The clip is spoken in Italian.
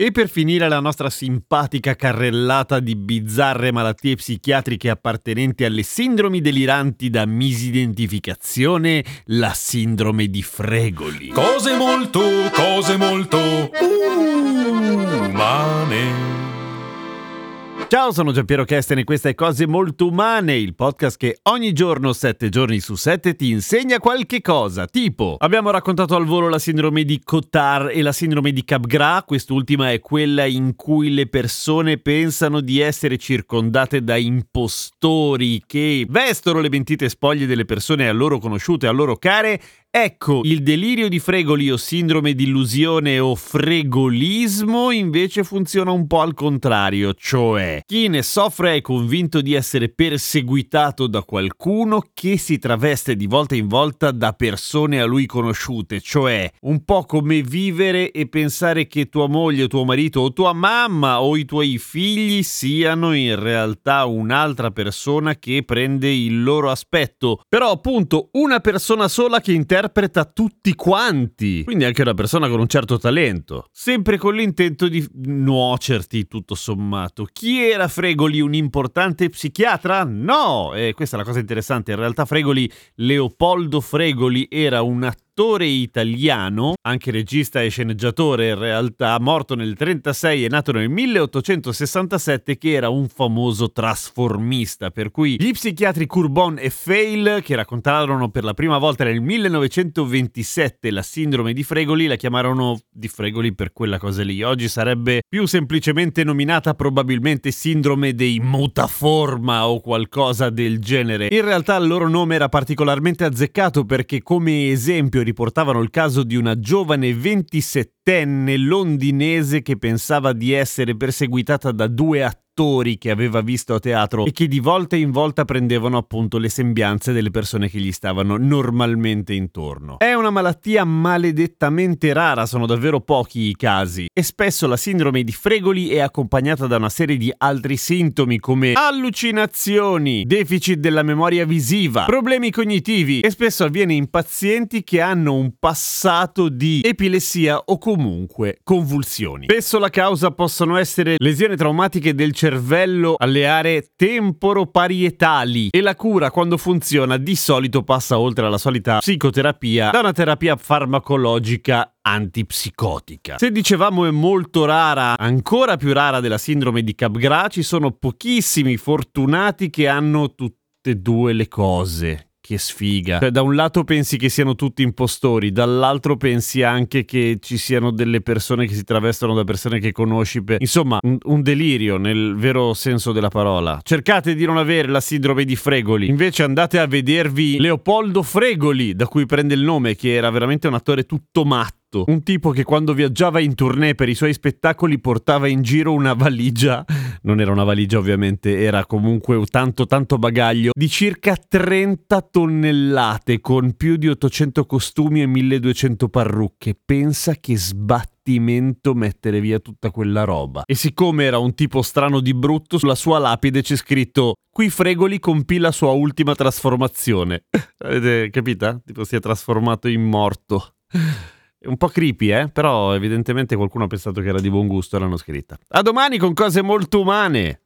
E per finire la nostra simpatica carrellata di bizzarre malattie psichiatriche appartenenti alle sindromi deliranti da misidentificazione, la sindrome di Fregoli. Cose molto, cose molto umane. Ciao, sono Giampiero Kesten e questa è Cose Molto Umane, il podcast che ogni giorno, sette giorni su sette, ti insegna qualche cosa. Tipo, abbiamo raccontato al volo la sindrome di Cotard e la sindrome di Capgras, quest'ultima è quella in cui le persone pensano di essere circondate da impostori che vestono le mentite spoglie delle persone a loro conosciute, a loro care Ecco, il delirio di Fregoli o sindrome di illusione o fregolismo invece funziona un po' al contrario, cioè chi ne soffre è convinto di essere perseguitato da qualcuno che si traveste di volta in volta da persone a lui conosciute, cioè un po' come vivere e pensare che tua moglie tuo marito o tua mamma o i tuoi figli siano in realtà un'altra persona che prende il loro aspetto. Però appunto una persona sola che interpreta interpreta tutti quanti, quindi anche una persona con un certo talento, sempre con l'intento di nuocerti tutto sommato. Chi era Fregoli un importante psichiatra? No, e questa è la cosa interessante, in realtà Fregoli, Leopoldo Fregoli era un attore attore italiano, anche regista e sceneggiatore in realtà, morto nel 1936 e nato nel 1867, che era un famoso trasformista, per cui gli psichiatri Courbon e Fail, che raccontarono per la prima volta nel 1927 la sindrome di Fregoli, la chiamarono di Fregoli per quella cosa lì. Oggi sarebbe più semplicemente nominata probabilmente sindrome dei mutaforma o qualcosa del genere. In realtà il loro nome era particolarmente azzeccato perché come esempio riportavano il caso di una giovane 27enne londinese che pensava di essere perseguitata da due attori attori che aveva visto a teatro e che di volta in volta prendevano appunto le sembianze delle persone che gli stavano normalmente intorno. È una malattia maledettamente rara, sono davvero pochi i casi e spesso la sindrome di Fregoli è accompagnata da una serie di altri sintomi come allucinazioni, deficit della memoria visiva, problemi cognitivi e spesso avviene in pazienti che hanno un passato di epilessia o comunque convulsioni. Spesso la causa possono essere lesioni traumatiche del cervello cervello alle aree temporoparietali e la cura quando funziona di solito passa oltre alla solita psicoterapia da una terapia farmacologica antipsicotica. Se dicevamo è molto rara, ancora più rara della sindrome di Capgras, ci sono pochissimi fortunati che hanno tutte e due le cose che sfiga. Cioè, da un lato pensi che siano tutti impostori, dall'altro pensi anche che ci siano delle persone che si travestono da persone che conosci. Per... Insomma, un, un, delirio nel vero senso della parola. Cercate di non avere la sindrome di Fregoli, invece andate a vedervi Leopoldo Fregoli, da cui prende il nome, che era veramente un attore tutto matto un tipo che quando viaggiava in tournée per i suoi spettacoli portava in giro una valigia, non era una valigia ovviamente, era comunque tanto tanto bagaglio, di circa 30 tonnellate con più di 800 costumi e 1200 parrucche. Pensa che sbattimento mettere via tutta quella roba. E siccome era un tipo strano di brutto, sulla sua lapide c'è scritto Qui Fregoli compì la sua ultima trasformazione. Avete capito? Tipo si è trasformato in morto. Un po' creepy, eh? Però evidentemente qualcuno ha pensato che era di buon gusto e l'hanno scritta. A domani con cose molto umane!